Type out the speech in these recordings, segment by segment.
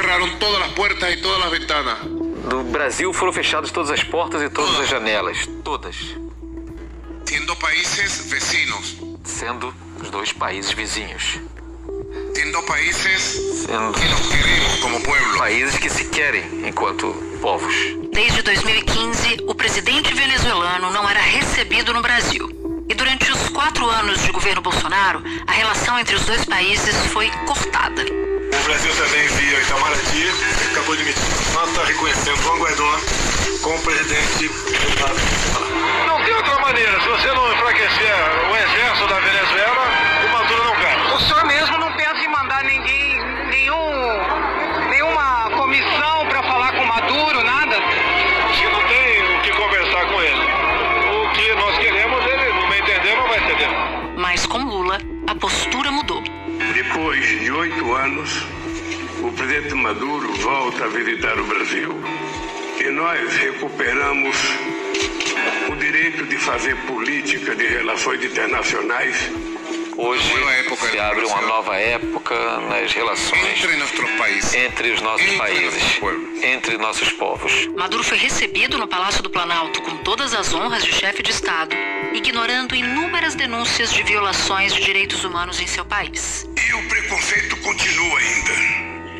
cerraron todas las puertas y todas las ventanas. Do Brasil foram fechadas todas as portas e todas as janelas. Todas. Siendo países vecinos. Sendo os dois países vizinhos. Siendo países Sendo que nos queremos como pueblo. países que se querem enquanto povos. Desde 2015, o presidente venezuelano não era recebido no Brasil. E durante os quatro anos de governo Bolsonaro, a relação entre os dois países foi cortada. O Brasil também, via Itamaraty, acabou de emitir nota reconhecendo Juan Guaidó como presidente. Não tem outra maneira. Se você não enfraquecer o exército da Venezuela, anos, o presidente Maduro volta a visitar o Brasil. E nós recuperamos o direito de fazer política de relações internacionais Hoje se no abre uma nova época nas relações Entre nuestros países. entre os nossos Entre países, entre nossos povos. Maduro foi recebido no Palácio do Planalto com todas as honras de chefe de Estado, ignorando inúmeras denúncias de violações de direitos humanos em seu país. E o preconceito continua ainda.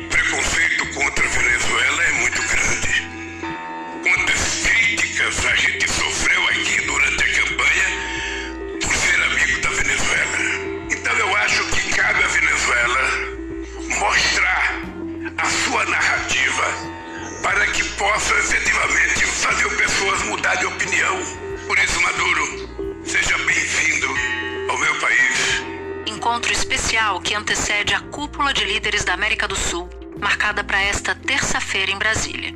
O preconceito contra a Venezuela é muito grande. Quantas críticas a gente sofreu aqui durante a campanha por ser amigo da Venezuela. Então eu acho que cabe à Venezuela mostrar a sua narrativa para que possa efetivamente fazer pessoas mudar de opinião. Por isso, Maduro, seja bem-vindo ao meu país. Encontro especial que antecede a cúpula de líderes da América do Sul, marcada para esta terça-feira em Brasília.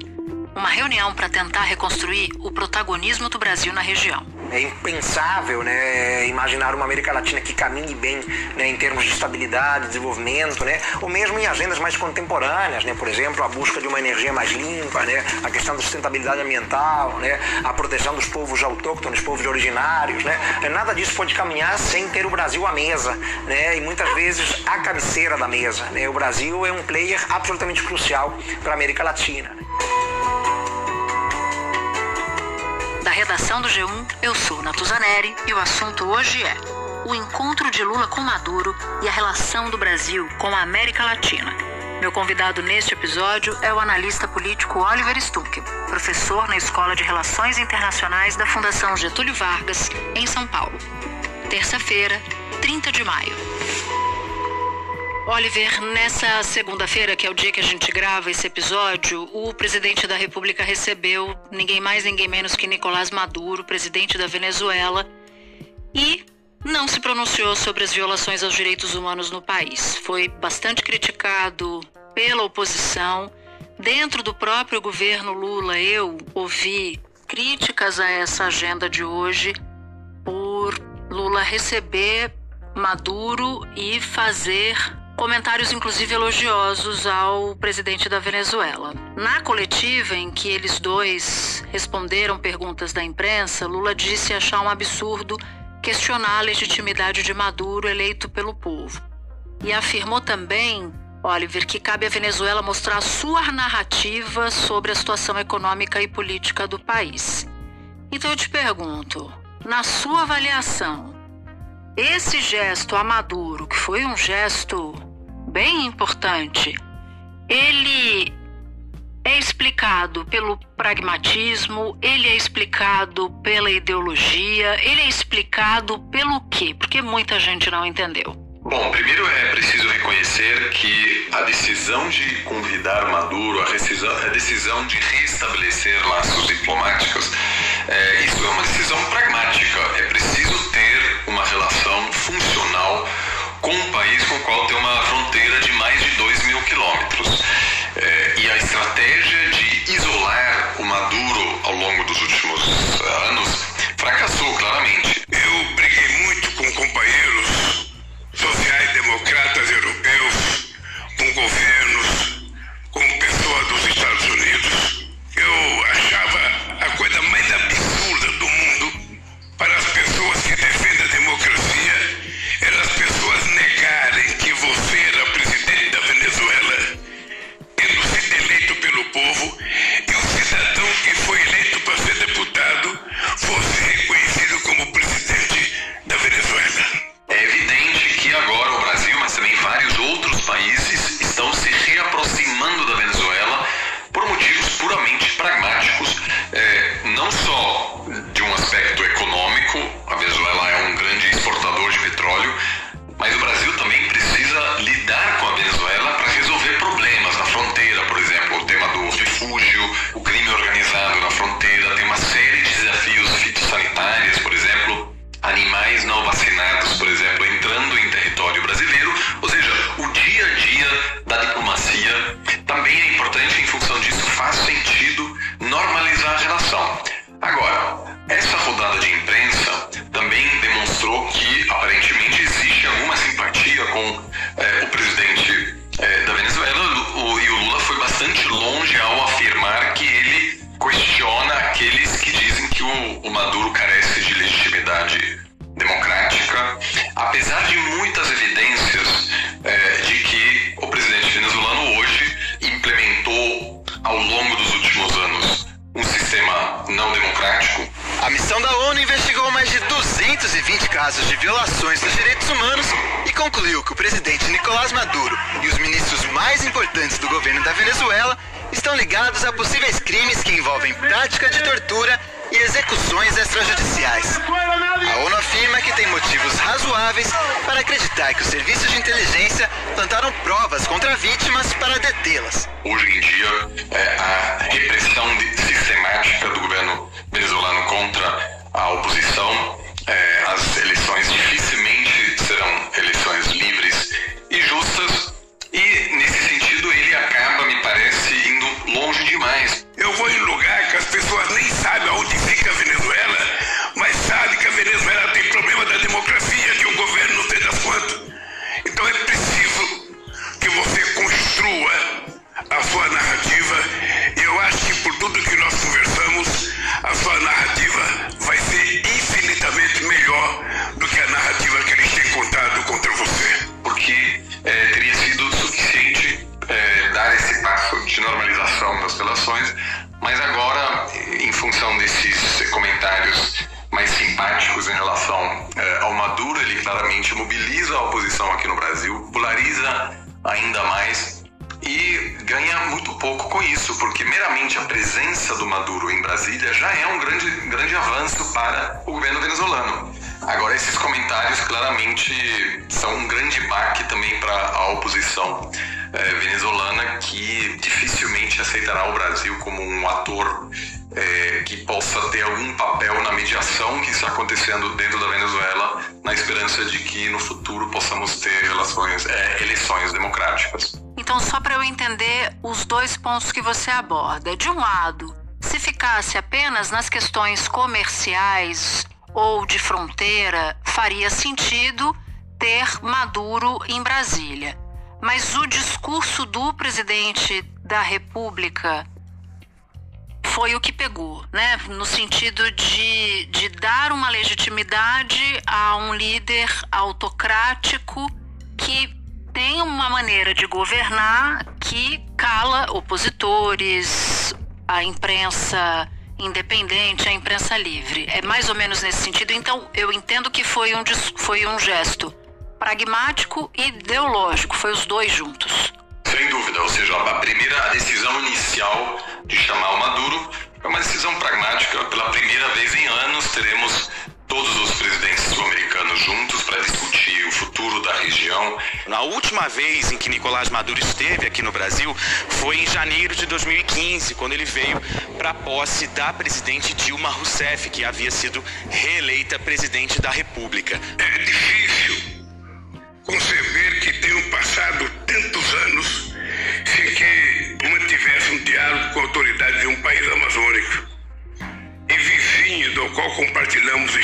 Uma reunião para tentar reconstruir o protagonismo do Brasil na região. É impensável né, imaginar uma América Latina que caminhe bem né, em termos de estabilidade, desenvolvimento, né, ou mesmo em agendas mais contemporâneas, né, por exemplo, a busca de uma energia mais limpa, né, a questão da sustentabilidade ambiental, né, a proteção dos povos autóctones, povos originários. Né, nada disso pode caminhar sem ter o Brasil à mesa né, e muitas vezes a cabeceira da mesa. Né, o Brasil é um player absolutamente crucial para a América Latina. né. Redação do G1, eu sou Natuzaneri e o assunto hoje é o encontro de Lula com Maduro e a relação do Brasil com a América Latina. Meu convidado neste episódio é o analista político Oliver Stuckel, professor na Escola de Relações Internacionais da Fundação Getúlio Vargas, em São Paulo. Terça-feira, 30 de maio. Oliver, nessa segunda-feira, que é o dia que a gente grava esse episódio, o presidente da República recebeu ninguém mais, ninguém menos que Nicolás Maduro, presidente da Venezuela, e não se pronunciou sobre as violações aos direitos humanos no país. Foi bastante criticado pela oposição. Dentro do próprio governo Lula, eu ouvi críticas a essa agenda de hoje por Lula receber Maduro e fazer comentários, inclusive elogiosos, ao presidente da Venezuela. Na coletiva em que eles dois responderam perguntas da imprensa, Lula disse achar um absurdo questionar a legitimidade de Maduro eleito pelo povo. E afirmou também, Oliver, que cabe à Venezuela mostrar sua narrativa sobre a situação econômica e política do país. Então eu te pergunto, na sua avaliação, esse gesto a Maduro, que foi um gesto bem importante, ele é explicado pelo pragmatismo, ele é explicado pela ideologia, ele é explicado pelo quê? Porque muita gente não entendeu. Bom, primeiro é preciso reconhecer que a decisão de convidar Maduro, a decisão, a decisão de restabelecer laços diplomáticos, é, isso é uma decisão pragmática. É preciso ter uma relação funcional com um país com o qual tem uma fronteira de mais de 2 mil quilômetros. É, e a estratégia de isolar o Maduro ao longo dos últimos eh, anos fracassou claramente. Governo da Venezuela estão ligados a possíveis crimes que envolvem prática de tortura e execuções extrajudiciais. A ONU afirma que tem motivos razoáveis para acreditar que os serviços de inteligência plantaram provas contra vítimas para detê-las. Hoje em dia, é, a repressão sistemática do governo venezuelano contra a oposição, é, as eleições dificilmente é um grande, grande avanço para o governo venezuelano. Agora, esses comentários claramente são um grande baque também para a oposição eh, venezuelana, que dificilmente aceitará o Brasil como um ator eh, que possa ter algum papel na mediação que está acontecendo dentro da Venezuela, na esperança de que no futuro possamos ter relações, eh, eleições democráticas. Então, só para eu entender os dois pontos que você aborda. De um lado, ficasse apenas nas questões comerciais ou de fronteira, faria sentido ter Maduro em Brasília. Mas o discurso do presidente da República foi o que pegou, né? No sentido de, de dar uma legitimidade a um líder autocrático que tem uma maneira de governar que cala opositores, a imprensa independente, a imprensa livre. É mais ou menos nesse sentido. Então, eu entendo que foi um, foi um gesto pragmático e ideológico, foi os dois juntos. Sem dúvida, ou seja, a primeira decisão inicial de chamar o Maduro é uma decisão pragmática. Pela primeira vez em anos, teremos todos os presidentes sul-americanos juntos para discutir o futuro da região. Na última vez em que Nicolás Maduro esteve aqui no Brasil foi em janeiro de 2015, quando ele veio para a posse da presidente Dilma Rousseff, que havia sido reeleita presidente da República. É difícil conceber que tenham passado tantos anos sem que mantivesse um diálogo com a autoridade de um país amazônico e vizinho do qual compartilhamos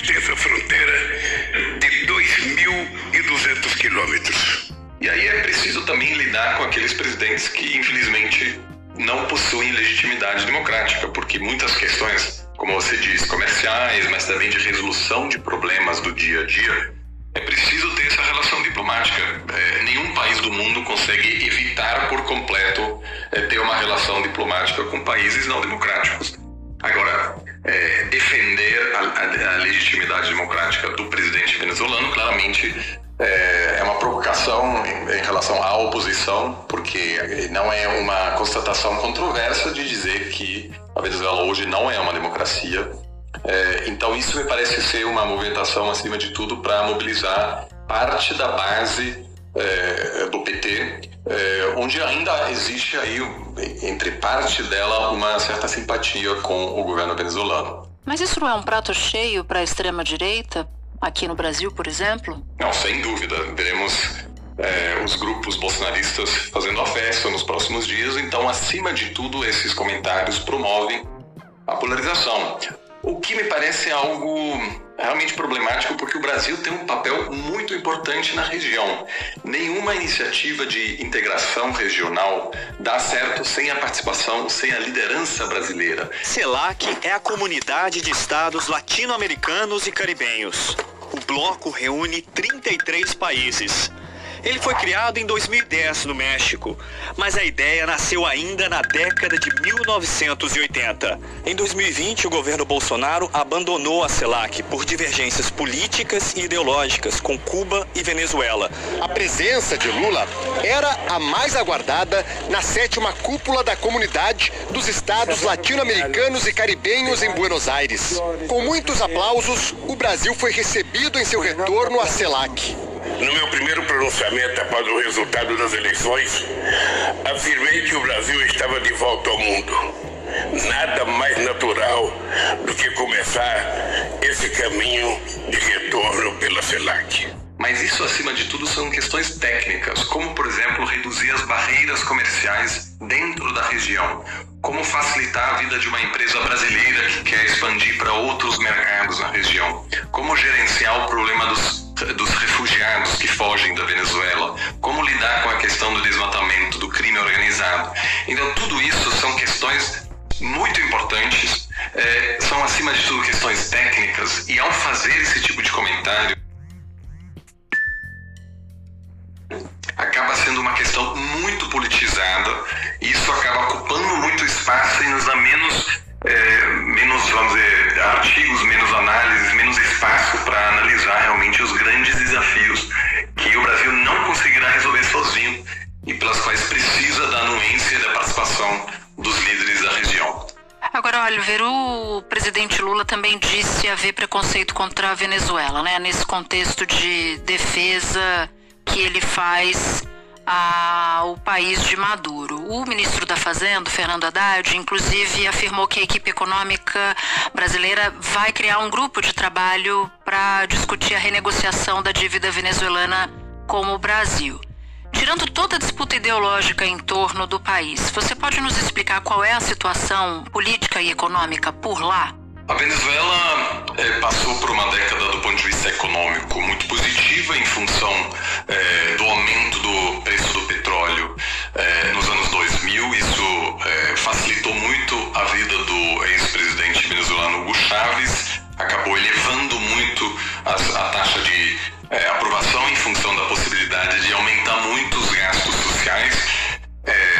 lidar com aqueles presidentes que, infelizmente, não possuem legitimidade democrática, porque muitas questões, como você diz, comerciais, mas também de resolução de problemas do dia a dia, é preciso ter essa relação diplomática. É, nenhum país do mundo consegue evitar por completo é, ter uma relação diplomática com países não democráticos. Agora, é, defender a, a, a, legitimidade democrática do presidente venezuelano claramente é, é, uma provocação em relação à oposição, porque não é uma constatação controversa de dizer que a Venezuela hoje não é uma democracia. É, então, isso me parece ser uma movimentação, acima de tudo, para mobilizar parte da base é, do PT, onde ainda existe aí, entre parte dela, uma certa simpatia com o governo venezuelano. Mas isso não é um prato cheio para a extrema-direita, aqui no Brasil, por exemplo? Não, sem dúvida. Veremos é, os grupos bolsonaristas fazendo a festa nos próximos dias, então, acima de tudo, esses comentários promovem a polarização. O que me parece algo realmente problemático porque o Brasil tem um papel muito importante na região. Nenhuma iniciativa de integração regional dá certo sem a participação, sem a liderança brasileira. CELAC é a comunidade de estados latino-americanos e caribenhos. O bloco reúne 33 países. Ele foi criado em 2010 no México, mas a ideia nasceu ainda na década de 1980. Em 2020, o governo Bolsonaro abandonou a CELAC por divergências políticas e ideológicas com Cuba e Venezuela. A presença de Lula era a mais aguardada na sétima cúpula da comunidade dos estados latino-americanos e caribenhos em Buenos Aires. Com muitos aplausos, o Brasil foi recebido em seu retorno à CELAC. No meu primeiro pronunciamento após o resultado das eleições, afirmei que o Brasil estava de volta ao mundo. Nada mais natural do que começar esse caminho de retorno pela CELAC. Mas isso, acima de tudo, são questões técnicas, como, por exemplo, reduzir as barreiras comerciais dentro da região, como facilitar a vida de uma empresa brasileira que quer expandir para outros mercados na região, como gerenciar o problema dos dos refugiados que fogem da Venezuela, como lidar com a questão do desmatamento, do crime organizado. Então, tudo isso são questões muito importantes, é, são acima de tudo questões técnicas, e ao fazer esse tipo de comentário, acaba sendo uma questão muito politizada, e isso acaba ocupando muito espaço e nos dá menos é, menos, vamos dizer, artigos, menos análises, menos espaço para analisar realmente os grandes desafios que o Brasil não conseguirá resolver sozinho e pelas quais precisa da anuência e da participação dos líderes da região. Agora, Oliver, o presidente Lula também disse haver preconceito contra a Venezuela, né? Nesse contexto de defesa que ele faz ao país de Maduro. O ministro da Fazenda, Fernando Haddad, inclusive afirmou que a equipe econômica brasileira vai criar um grupo de trabalho para discutir a renegociação da dívida venezuelana com o Brasil. Tirando toda a disputa ideológica em torno do país, você pode nos explicar qual é a situação política e econômica por lá? A Venezuela é, passou por uma década do ponto de vista econômico muito positiva em função é, do aumento do preço do petróleo é, nos anos 2000. Isso facilitou muito a vida do ex-presidente venezuelano Hugo Chávez, acabou elevando muito a, a taxa de aprovação em função da possibilidade de aumentar muito os gastos sociais.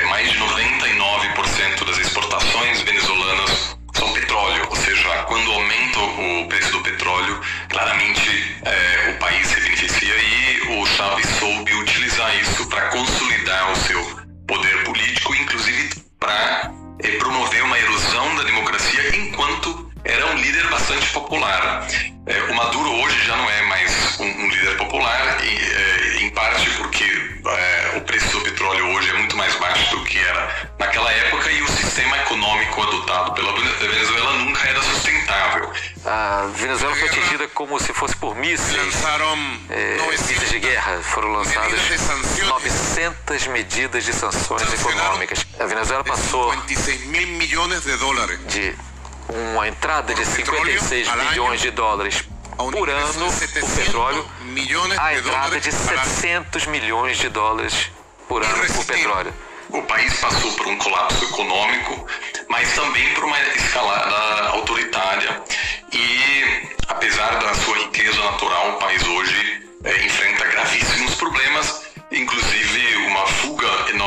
mais de 99% das exportações venezuelanas petróleo, ou seja, quando aumenta o preço do petróleo, claramente é, o país se beneficia e o Chávez soube utilizar isso para consolidar o seu poder político, inclusive para é, promover uma erosão da democracia enquanto era um líder bastante popular. É, o Maduro hoje já não é Venezuela foi atingida como se fosse por mísseis, é, mísseis de guerra. Foram lançadas 900 medidas de sanções econômicas. A Venezuela passou de uma entrada de 56 bilhões de dólares por ano por petróleo a entrada de 700 milhões de dólares por ano por petróleo. O país passou por um colapso econômico, mas também por uma escalada autoritária. E, apesar da sua riqueza natural, o país hoje é, enfrenta gravíssimos problemas, inclusive uma fuga enorme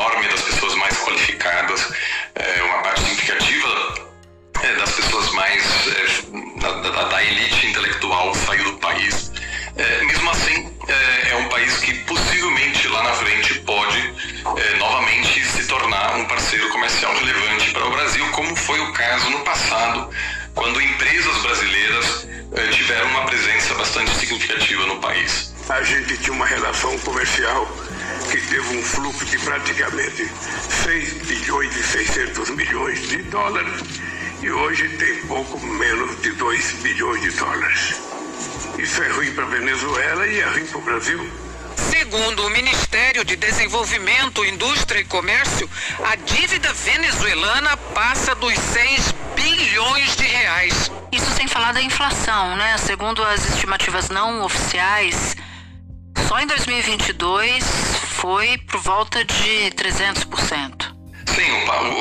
tinha uma relação comercial que teve um fluxo de praticamente 6 bilhões e 600 milhões de dólares e hoje tem pouco menos de 2 bilhões de dólares. Isso é ruim para a Venezuela e é ruim para o Brasil. Segundo o Ministério de Desenvolvimento, Indústria e Comércio, a dívida venezuelana passa dos 6 bilhões de reais. Isso sem falar da inflação, né? Segundo as estimativas não oficiais, só em 2022 foi por volta de 300%. Sim,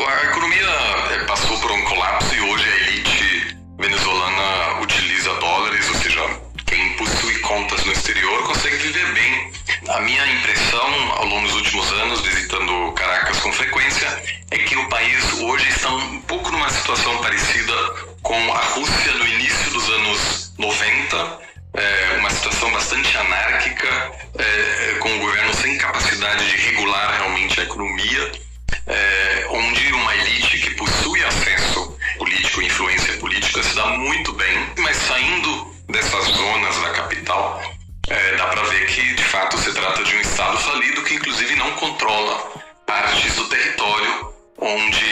a economia eh, passou por um colapso e hoje a elite venezuelana utiliza dólares, ou seja, quem possui contas no exterior consegue viver bem. A minha impressão ao longo dos últimos anos, visitando Caracas com frequência, é que o país hoje está um pouco numa situação parecida com a Rússia no início dos anos 90, é, uma situação bastante anárquica, é, com o governo sem capacidade de regular realmente a economia, é, onde uma elite que possui acesso político, influência política, se dá muito bem, mas saindo dessas zonas da capital, é, dá para ver que de fato se trata de um Estado falido que inclusive não controla partes do território onde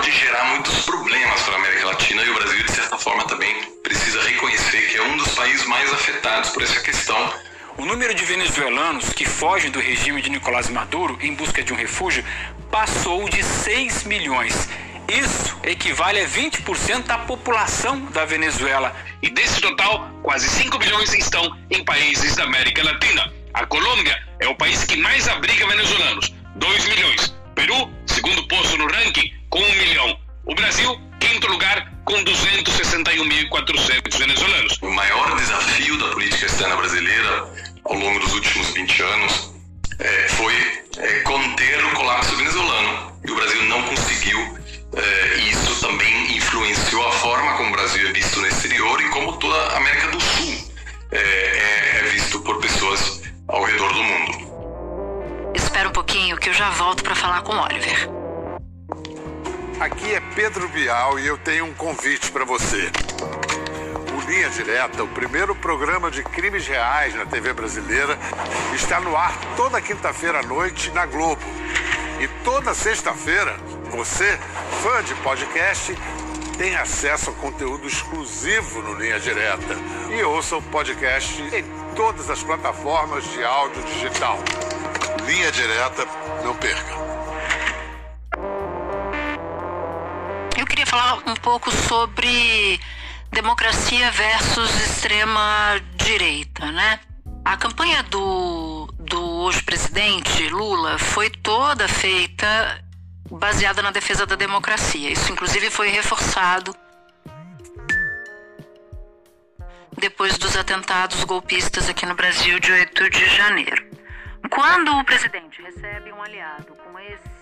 pode gerar muitos problemas para a América Latina e o Brasil, de certa forma, também precisa reconhecer que é um dos países mais afetados por essa questão o número de venezuelanos que fogem do regime de Nicolás Maduro em busca de um refúgio passou de 6 milhões. Isso equivale a 20% da população da Venezuela. E desse total, quase 5 milhões estão em países da América Latina. A Colômbia é o país que mais abriga venezuelanos, 2 milhões. Peru, segundo posto no ranking, com 1 milhão. O Brasil, quinto lugar, com 261.400 venezuelanos. O maior desafio da política externa brasileira ao longo dos últimos 20 anos é, foi é, conter o colapso venezuelano. E o Brasil não conseguiu. É, isso também Pedro Bial e eu tenho um convite para você. Linha Direta, o primeiro programa de crimes reais na TV brasileira, está no ar toda quinta-feira à noite na Globo. E toda sexta-feira, você, fã de podcast, tem acesso a conteúdo exclusivo no Linha Direta. E ouça o podcast em todas as plataformas de áudio digital. Linha Direta, não perca. Falar um pouco sobre democracia versus extrema direita, né? A campanha do, do hoje presidente Lula foi toda feita baseada na defesa da democracia. Isso, inclusive, foi reforçado depois dos atentados golpistas aqui no Brasil de 8 de janeiro. Quando o presidente recebe um aliado com esse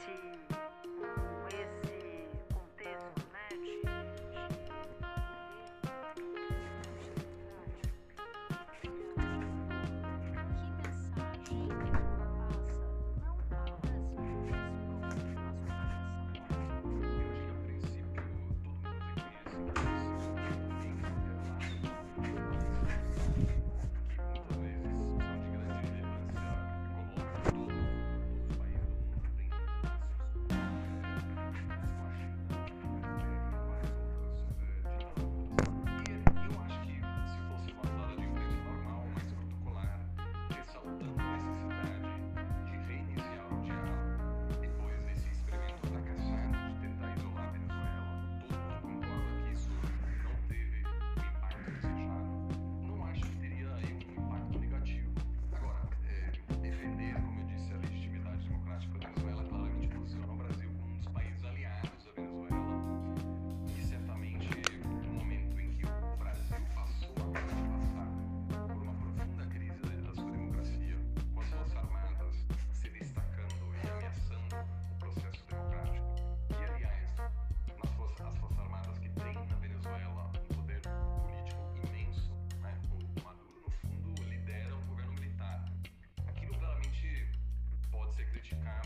крючка.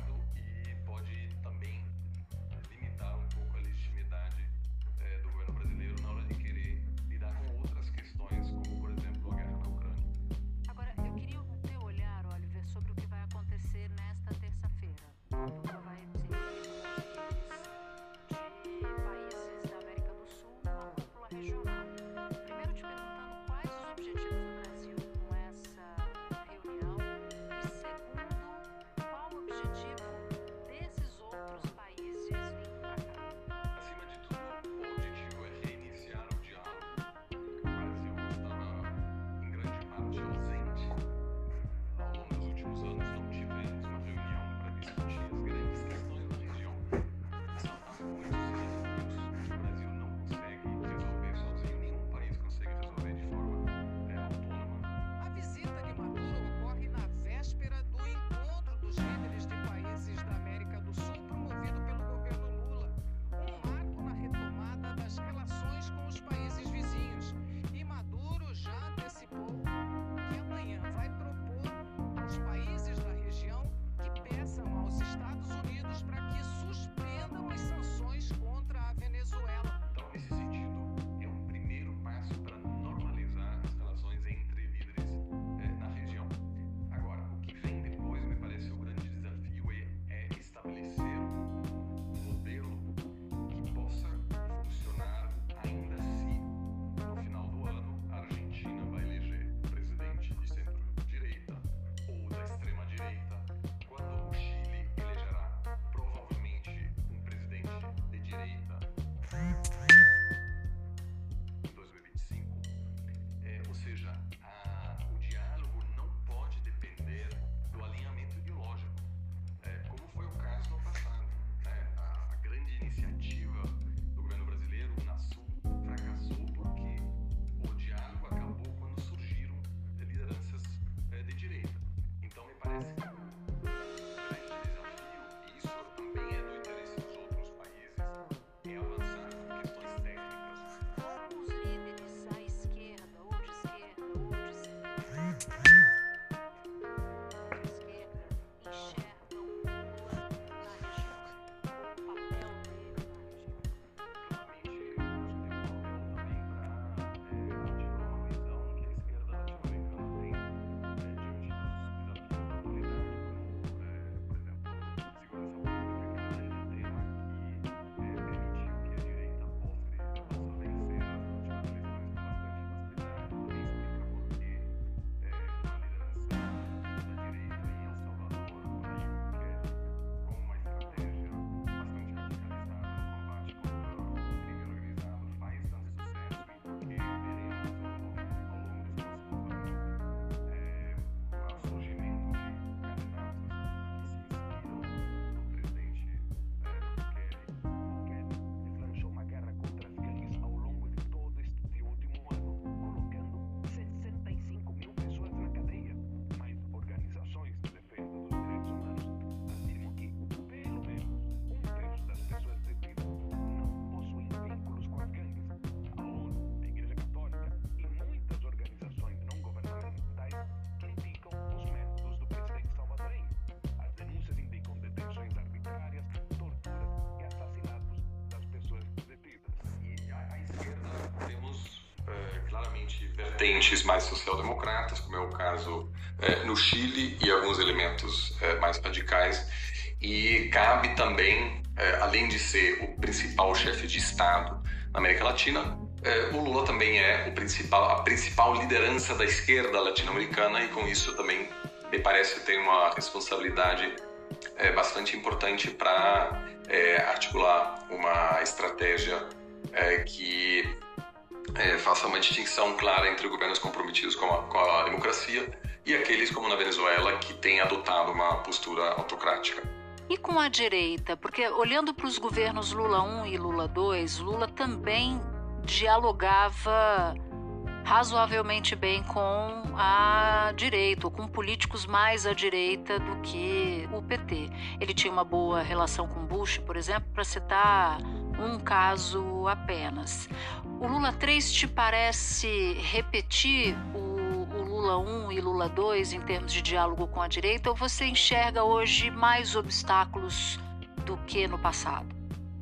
de direita em 2025. É, ou seja, o diálogo não pode depender do alinhamento ideológico, é, como foi o caso no passado. Né? A, grande iniciativa do governo brasileiro, na Sul fracassou porque o diálogo acabou quando surgiram lideranças é, de direita. Então, me parece que vertentes mais social-democratas, como é o caso é, no Chile, e alguns elementos é, mais radicais. E cabe também, é, além de ser o principal chefe de Estado na América Latina, é, o Lula também é principal, a principal liderança da esquerda latino-americana e com isso também me parece ter uma responsabilidade é, bastante importante para é, articular uma estratégia que é, faça uma distinção clara entre governos comprometidos com a, com a democracia e aqueles como na Venezuela que têm adotado uma postura autocrática. E com a direita? Porque olhando para os governos Lula 1 e Lula 2, Lula também dialogava razoavelmente bem com a direita, com políticos mais à direita do que o PT. Ele tinha uma boa relação com Bush, por exemplo, para citar um caso apenas. O Lula 3 te parece repetir o, o Lula 1 e Lula 2 em termos de diálogo com a direita, ou você enxerga hoje mais obstáculos do que no passado?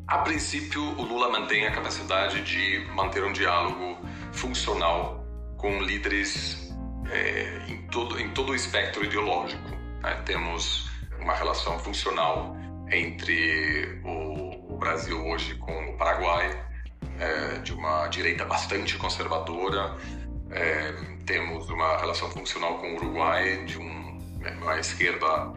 A princípio, o Lula mantém a capacidade de manter um diálogo funcional com líderes é, em, todo, em todo o espectro ideológico. Né? Temos uma relação funcional entre o, Brasil hoje com o Paraguai, é, de uma direita bastante conservadora. É, temos uma relação funcional com o Uruguai, de um, uma esquerda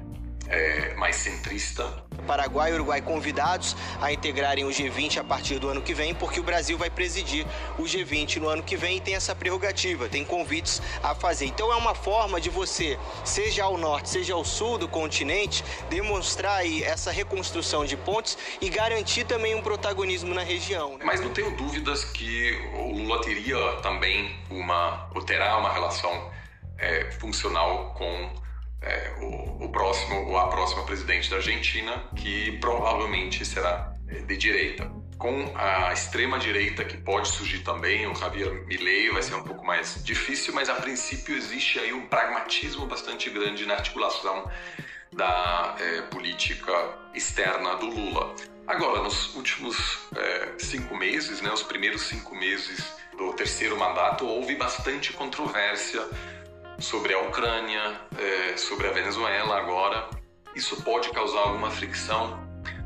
é, mais centrista. Paraguai e Uruguai convidados a integrarem o G20 a partir do ano que vem, porque o Brasil vai presidir o G20 no ano que vem e tem essa prerrogativa, tem convites a fazer. Então é uma forma de você, seja ao norte, seja ao sul do continente, demonstrar aí essa reconstrução de pontes e garantir também um protagonismo na região. Né? Mas não tenho dúvidas que o Lula teria também uma, ou terá uma relação é, funcional com é, o, o, próximo ou a próxima presidente da Argentina, que provavelmente será é, de direita. Com a extrema direita que pode surgir também, o Javier Milei vai ser um pouco mais difícil, mas a princípio existe aí um pragmatismo bastante grande na articulação da é, política externa do Lula. Agora, nos últimos é, cinco meses, né, os primeiros cinco meses do terceiro mandato, houve bastante controvérsia sobre a Ucrânia, é, sobre a Venezuela agora. Isso pode causar alguma fricção,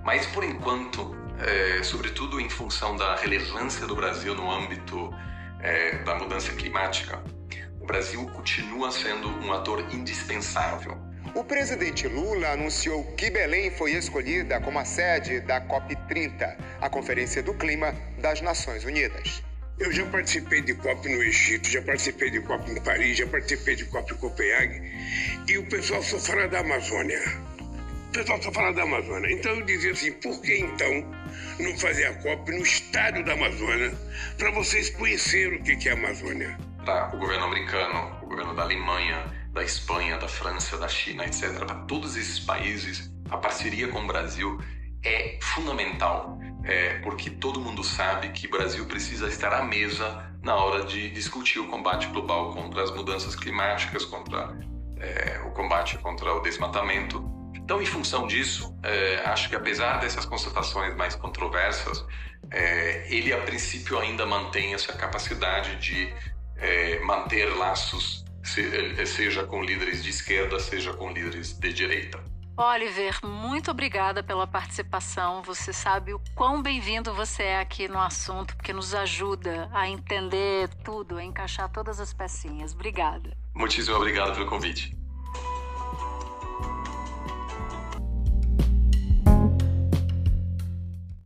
mas por enquanto, é, sobretudo em função da relevância do Brasil no âmbito é, da mudança climática, o Brasil continua sendo um ator indispensável. O presidente Lula anunciou que Belém foi escolhida como a sede da COP30, a Conferência do Clima das Nações Unidas. Eu já participei de COP no Egito, já participei de COP em Paris, já participei de COP em Copenhague. E o pessoal só fala da Amazônia. O pessoal só fala da Amazônia. Então eu dizia assim, por que então não fazer a COP no estado da Amazônia para vocês conhecerem o que é a Amazônia? Tá, o governo americano, o governo da Alemanha, da Espanha, da França, da China, etc., para todos esses países, a parceria com o Brasil é fundamental, é, porque todo mundo sabe que o Brasil precisa estar à mesa na hora de discutir o combate global contra as mudanças climáticas, contra é, o combate contra o desmatamento. Então, em função disso, é, acho que apesar dessas constatações mais controversas, é, ele a princípio ainda mantém essa capacidade de é, manter laços, seja com líderes de esquerda, seja com líderes de direita. Oliver, muito obrigada pela participação. Você sabe o quão bem-vindo você é aqui no assunto, porque nos ajuda a entender tudo, a encaixar todas as pecinhas. Obrigada. Muitíssimo obrigado pelo convite.